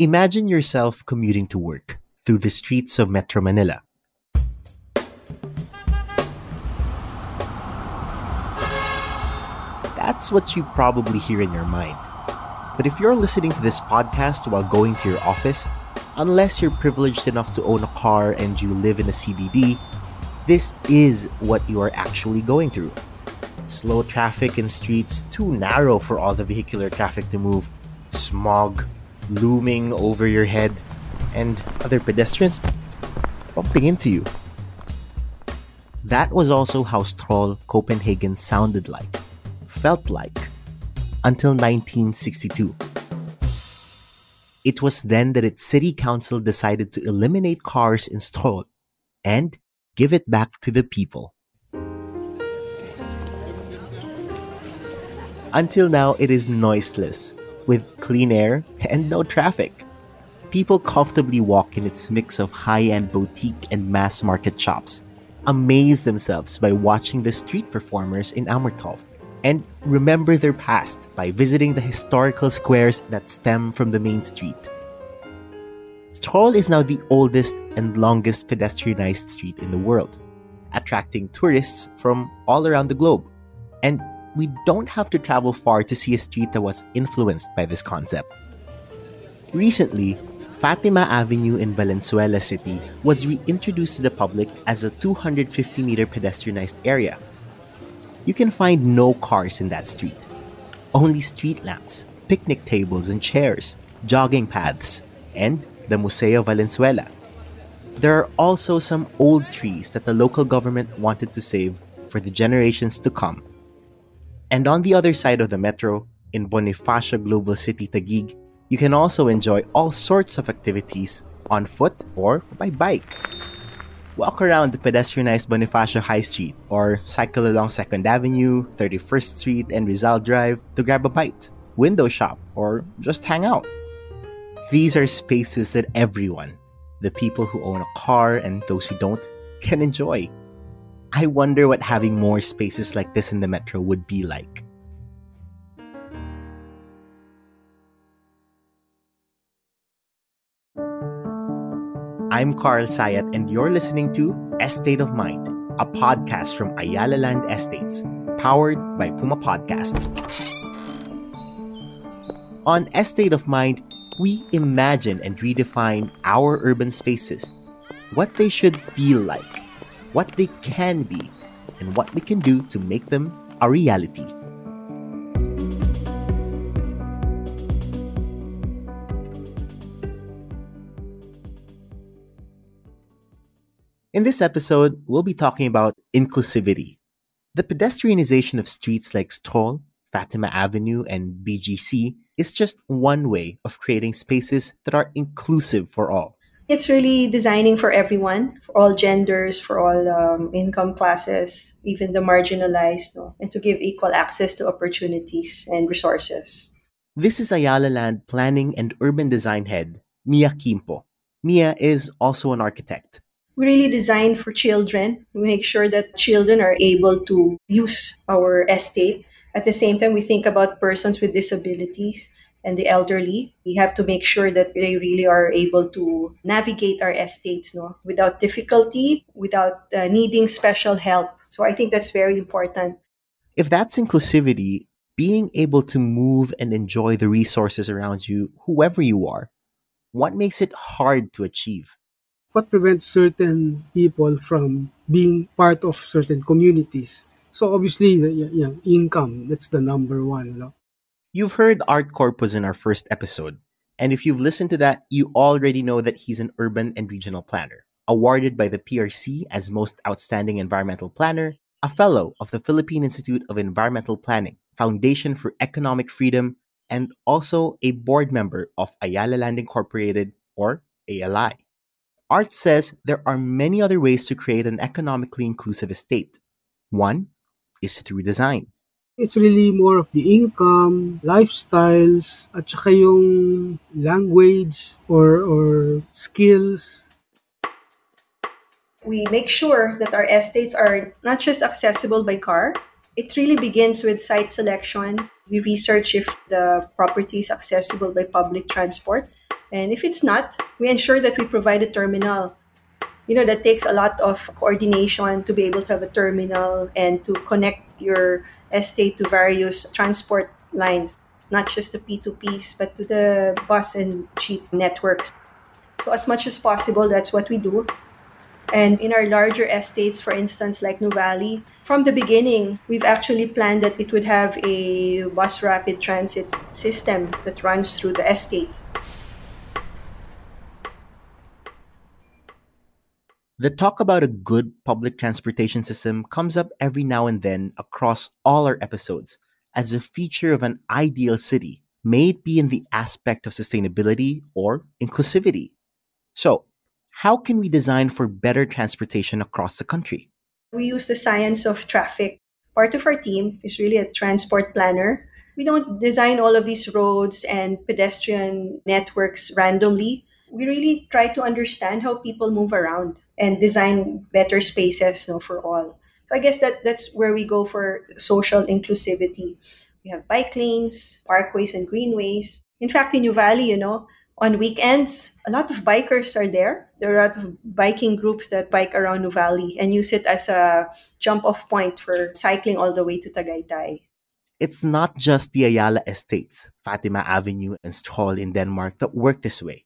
Imagine yourself commuting to work through the streets of Metro Manila. That's what you probably hear in your mind. But if you're listening to this podcast while going to your office, unless you're privileged enough to own a car and you live in a CBD, this is what you are actually going through. Slow traffic in streets too narrow for all the vehicular traffic to move, smog looming over your head, and other pedestrians bumping into you. That was also how Stroll Copenhagen sounded like, felt like, until 1962. It was then that its city council decided to eliminate cars in Stroll and give it back to the people. Until now, it is noiseless, with clean air and no traffic. People comfortably walk in its mix of high end boutique and mass market shops, amaze themselves by watching the street performers in Amagertorv, and remember their past by visiting the historical squares that stem from the main street. Stroll is now the oldest and longest pedestrianized street in the world, attracting tourists from all around the globe. And we don't have to travel far to see a street that was influenced by this concept. Recently, Fatima Avenue in Valenzuela City was reintroduced to the public as a 250 meter pedestrianized area. You can find no cars in that street, only street lamps, picnic tables and chairs, jogging paths, and the Museo Valenzuela. There are also some old trees that the local government wanted to save for the generations to come. And on the other side of the metro, in Bonifacio Global City Taguig, you can also enjoy all sorts of activities on foot or by bike. Walk around the pedestrianized Bonifacio High Street or cycle along 2nd Avenue, 31st Street, and Rizal Drive to grab a bite, window shop, or just hang out. These are spaces that everyone, the people who own a car and those who don't, can enjoy. I wonder what having more spaces like this in the metro would be like. I'm Carl Sayat, and you're listening to Estate of Mind, a podcast from Ayala Land Estates, powered by Puma Podcast. On Estate of Mind, we imagine and redefine our urban spaces, what they should feel like, what they can be, and what we can do to make them a reality. In this episode, we'll be talking about inclusivity. The pedestrianization of streets like Stroll, Fatima Avenue, and BGC is just one way of creating spaces that are inclusive for all. It's really designing for everyone, for all genders, for all um, income classes, even the marginalized, no? and to give equal access to opportunities and resources. This is Ayala Land Planning and Urban Design Head, Mia Quimpo. Mia is also an architect. We really design for children. We make sure that children are able to use our estate. At the same time, we think about persons with disabilities and the elderly. We have to make sure that they really are able to navigate our estates no, without difficulty, without uh, needing special help. So I think that's very important. If that's inclusivity, being able to move and enjoy the resources around you, whoever you are, what makes it hard to achieve? What prevents certain people from being part of certain communities? So obviously, yeah, yeah income, that's the number one. You know? You've heard Art Corpuz in our first episode, and if you've listened to that, you already know that he's an urban and regional planner, awarded by the PRC as Most Outstanding Environmental Planner, a fellow of the Philippine Institute of Environmental Planning, Foundation for Economic Freedom, and also a board member of Ayala Land Incorporated or ALI. Art says there are many other ways to create an economically inclusive estate. One is through design. It's really more of the income, lifestyles, at saka yung language or, or skills. We make sure that our estates are not just accessible by car. It really begins with site selection. We research if the property is accessible by public transport. And if it's not, we ensure that we provide a terminal you know that takes a lot of coordination to be able to have a terminal and to connect your estate to various transport lines, not just the P2Ps, but to the bus and jeep networks. So, as much as possible, that's what we do. And in our larger estates, for instance, like Nuvali, from the beginning, we've actually planned that it would have a bus rapid transit system that runs through the estate. The talk about a good public transportation system comes up every now and then across all our episodes as a feature of an ideal city, may it be in the aspect of sustainability or inclusivity. So, how can we design for better transportation across the country? We use the science of traffic. Part of our team is really a transport planner. We don't design all of these roads and pedestrian networks randomly we really try to understand how people move around and design better spaces for all. So I guess that that's where we go for social inclusivity. We have bike lanes, parkways, and greenways. In fact, in Nuvali, you know, on weekends, a lot of bikers are there. There are a lot of biking groups that bike around Nuvali and use it as a jump off point for cycling all the way to Tagaytay. It's not just the Ayala Estates, Fatima Avenue, and Stroll in Denmark that work this way.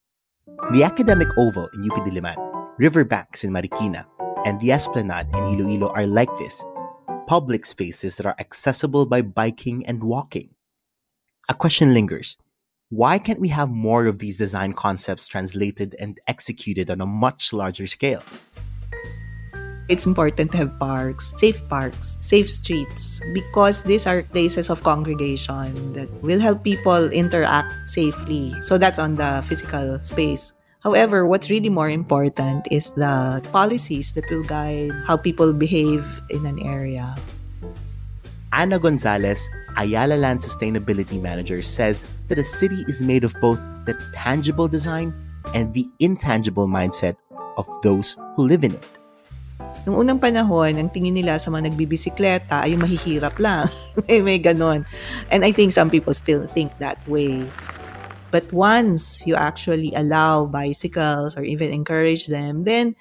The Academic Oval in UP Diliman, Riverbanks in Marikina, and the Esplanade in Iloilo are like this public spaces that are accessible by biking and walking. A question lingers why can't we have more of these design concepts translated and executed on a much larger scale? It's important to have parks, safe parks, safe streets, because these are places of congregation that will help people interact safely. So that's on the physical space. However, what's really more important is the policies that will guide how people behave in an area. Anna Gonzalez, Ayala Land Sustainability Manager, says that a city is made of both the tangible design and the intangible mindset of those who live in it. Nung unang panahon, ang tingin nila sa mga nagbibisikleta ay mahihirap lang. may, may ganon. And I think some people still think that way. But once you actually allow bicycles or even encourage them, then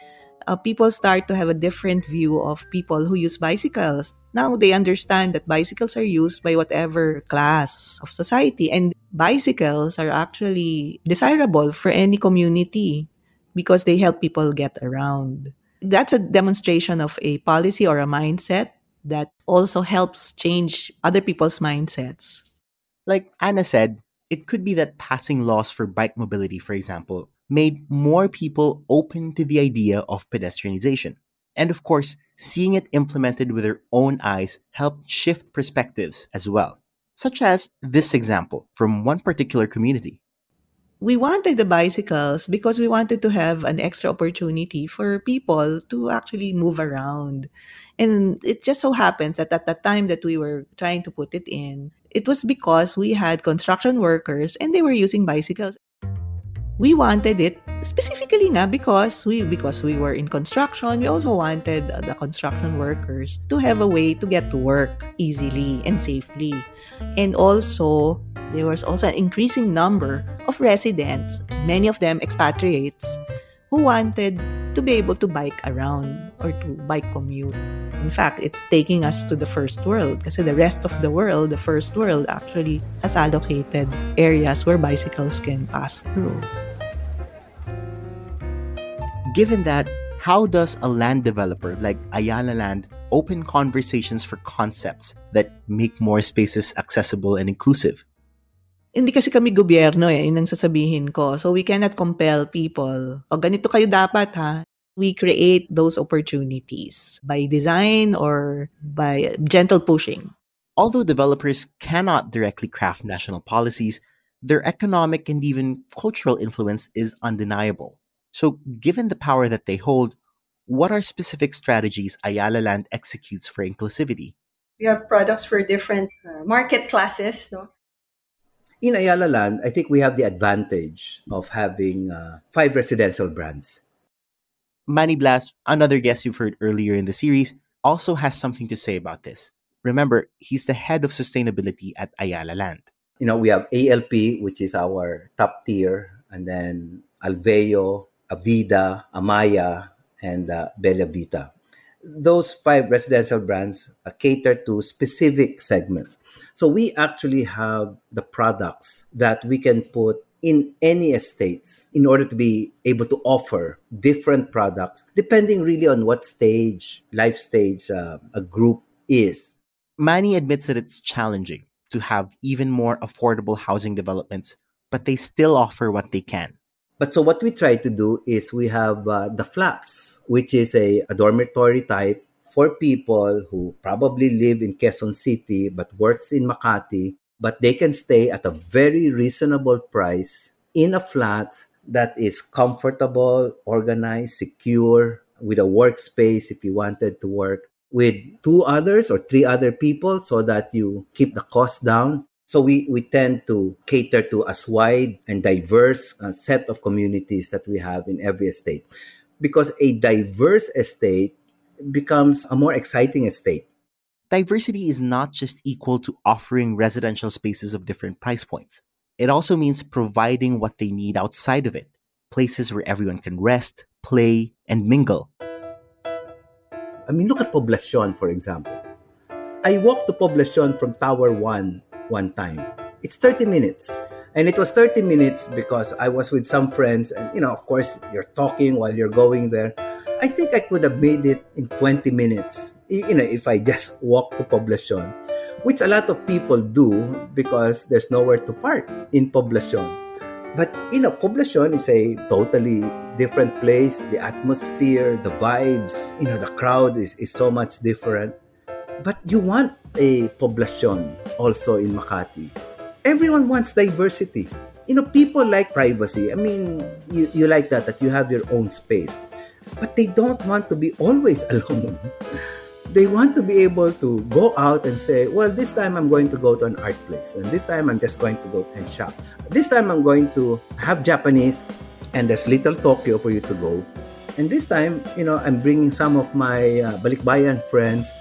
uh, people start to have a different view of people who use bicycles. Now they understand that bicycles are used by whatever class of society, and bicycles are actually desirable for any community because they help people get around that's a demonstration of a policy or a mindset that also helps change other people's mindsets. Like Anna said, it could be that passing laws for bike mobility, for example, made more people open to the idea of pedestrianization. And of course, seeing it implemented with their own eyes helped shift perspectives as well, such as this example from one particular community we wanted the bicycles because we wanted to have an extra opportunity for people to actually move around. And it just so happens that at the time that we were trying to put it in, it was because we had construction workers and they were using bicycles. We wanted it specifically nga because we because we were in construction, we also wanted the construction workers to have a way to get to work easily and safely. And also there was also an increasing number of residents, many of them expatriates, who wanted to be able to bike around or to bike commute. In fact, it's taking us to the first world because the rest of the world, the first world, actually has allocated areas where bicycles can pass through. Given that, how does a land developer like Ayala Land open conversations for concepts that make more spaces accessible and inclusive? Hindi kasi kami gobyerno eh, yun ang sasabihin ko. So we cannot compel people, o ganito kayo dapat ha. We create those opportunities by design or by gentle pushing. Although developers cannot directly craft national policies, their economic and even cultural influence is undeniable. So, given the power that they hold, what are specific strategies Ayala Land executes for inclusivity? We have products for different uh, market classes. No? In Ayala Land, I think we have the advantage of having uh, five residential brands. Manny Blas, another guest you've heard earlier in the series, also has something to say about this. Remember, he's the head of sustainability at Ayala Land. You know, we have ALP, which is our top tier, and then Alveo, Avida, Amaya, and uh, Bella Vita. Those five residential brands uh, cater to specific segments. So we actually have the products that we can put in any estates in order to be able to offer different products depending really on what stage, life stage uh, a group is. Manny admits that it's challenging to have even more affordable housing developments, but they still offer what they can. But so what we try to do is we have uh, the flats, which is a, a dormitory type for people who probably live in Quezon City but works in Makati, but they can stay at a very reasonable price in a flat that is comfortable, organized, secure, with a workspace if you wanted to work with two others or three other people so that you keep the cost down. So we, we tend to cater to as wide and diverse uh, set of communities that we have in every estate. Because a diverse estate becomes a more exciting estate. Diversity is not just equal to offering residential spaces of different price points. It also means providing what they need outside of it places where everyone can rest, play, and mingle. I mean, look at Poblacion, for example. I walked to Poblacion from Tower 1 one time. It's 30 minutes. And it was 30 minutes because I was with some friends, and you know, of course, you're talking while you're going there. I think I could have made it in 20 minutes, you know, if I just walk to Poblacion, which a lot of people do because there's nowhere to park in Poblacion. But, you know, Poblacion is a totally different place. The atmosphere, the vibes, you know, the crowd is, is so much different. But you want a poblacion also in Makati. Everyone wants diversity. You know, people like privacy. I mean, you, you like that, that you have your own space. But they don't want to be always alone. they want to be able to go out and say, well, this time I'm going to go to an art place, and this time I'm just going to go and shop. This time I'm going to have Japanese, and there's little Tokyo for you to go. And this time, you know, I'm bringing some of my uh, Balikbayan friends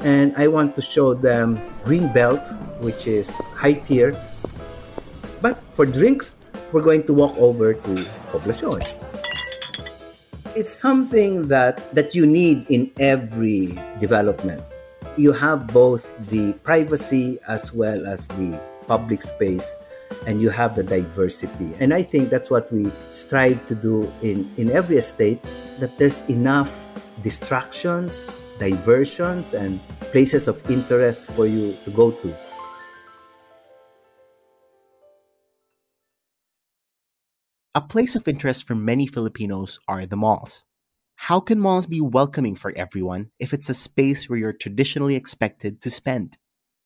and I want to show them Greenbelt, which is high tier. But for drinks, we're going to walk over to Poblacion. It's something that, that you need in every development. You have both the privacy as well as the public space and you have the diversity. And I think that's what we strive to do in, in every estate that there's enough distractions, diversions and places of interest for you to go to. A place of interest for many Filipinos are the malls. How can malls be welcoming for everyone if it's a space where you're traditionally expected to spend?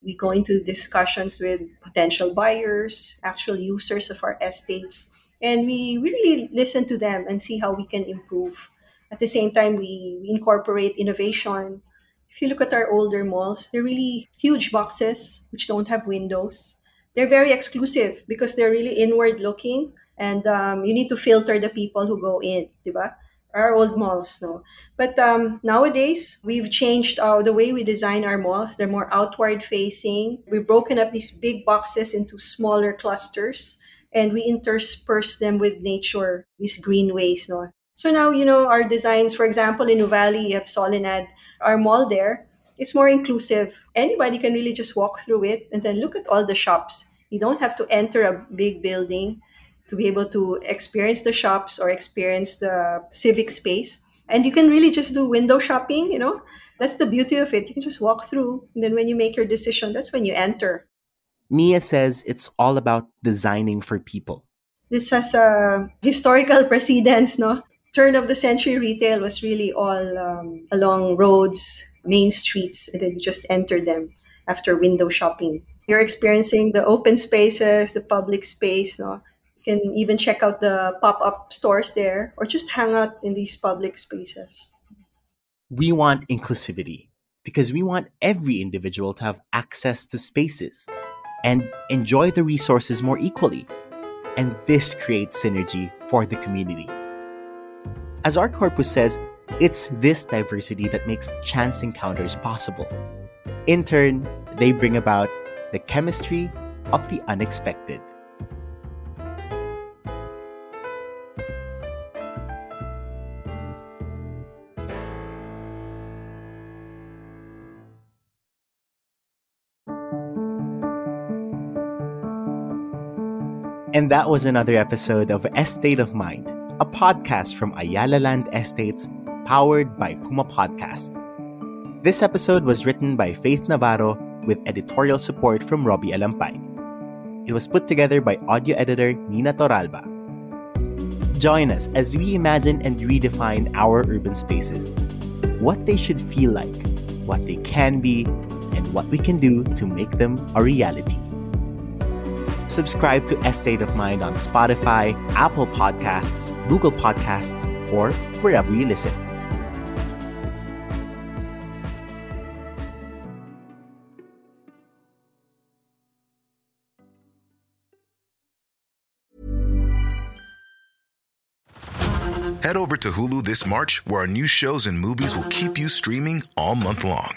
We go into discussions with potential buyers, actual users of our estates, and we really listen to them and see how we can improve at the same time, we, we incorporate innovation. If you look at our older malls, they're really huge boxes which don't have windows. They're very exclusive because they're really inward looking and um, you need to filter the people who go in, diba? Our old malls, no. But um, nowadays, we've changed uh, the way we design our malls. They're more outward facing. We've broken up these big boxes into smaller clusters and we intersperse them with nature, these greenways, no. So now, you know, our designs, for example, in Nuvali, you have Solenad, our mall there, it's more inclusive. Anybody can really just walk through it and then look at all the shops. You don't have to enter a big building to be able to experience the shops or experience the civic space. And you can really just do window shopping, you know. That's the beauty of it. You can just walk through. And then when you make your decision, that's when you enter. Mia says it's all about designing for people. This has a historical precedence, no? Turn of the century retail was really all um, along roads, main streets, and then you just enter them. after window shopping. You're experiencing the open spaces, the public space. No? You can even check out the pop up stores there or just hang out in these public spaces. We want inclusivity because we want every individual to have access to spaces and enjoy the resources more equally. And this creates synergy for the community. As Art Corpuz says, it's this diversity that makes chance encounters possible. In turn, they bring about the chemistry of the unexpected. And that was another episode of Estate of Mind, a podcast from Ayala Land Estates powered by Puma Podcast. This episode was written by Faith Navarro with editorial support from Robbie Alampay. It was put together by audio editor Nina Toralba. Join us as we imagine and redefine our urban spaces, what they should feel like, what they can be, and what we can do to make them a reality. Subscribe to Estate of Mind on Spotify, Apple Podcasts, Google Podcasts, or wherever you listen. Head over to Hulu this March, where our new shows and movies will keep you streaming all month long.